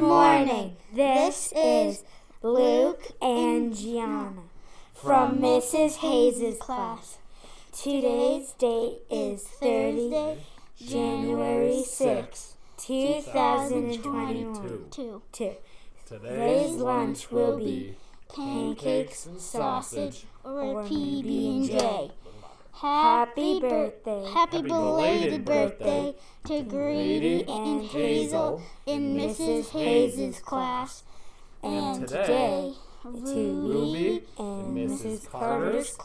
morning. This is Luke and Gianna from Mrs. Hayes' class. Today's date is Thursday, January 6, 2022. Today's lunch will be pancakes, sausage, or PB&J. Happy birthday. Happy belated birthday to Grady and Hazel in Mrs. Hayes' class. And today, today to to Ruby and Mrs. Carter's.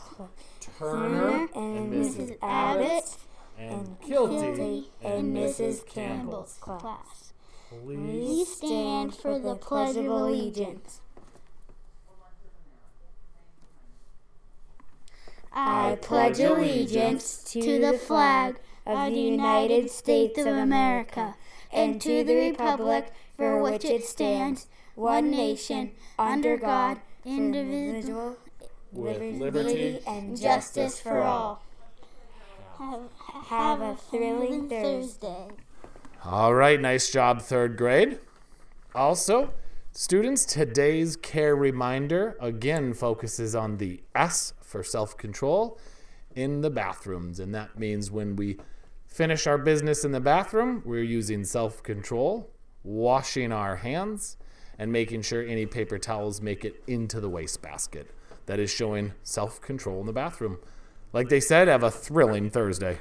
Turner and Mrs. Abbott's and Kilty and Mrs. Campbell's. Class. Please stand for the Pledge of Allegiance. I pledge allegiance to the flag of the United States of America and to the republic for which it stands, one nation, under God, indivisible, with liberty liberty and justice for all. Have, Have a thrilling Thursday. All right, nice job, third grade. Also, students, today's care reminder again focuses on the S for self control in the bathrooms. And that means when we finish our business in the bathroom, we're using self control, washing our hands, and making sure any paper towels make it into the wastebasket. That is showing self control in the bathroom. Like they said, have a thrilling Thursday.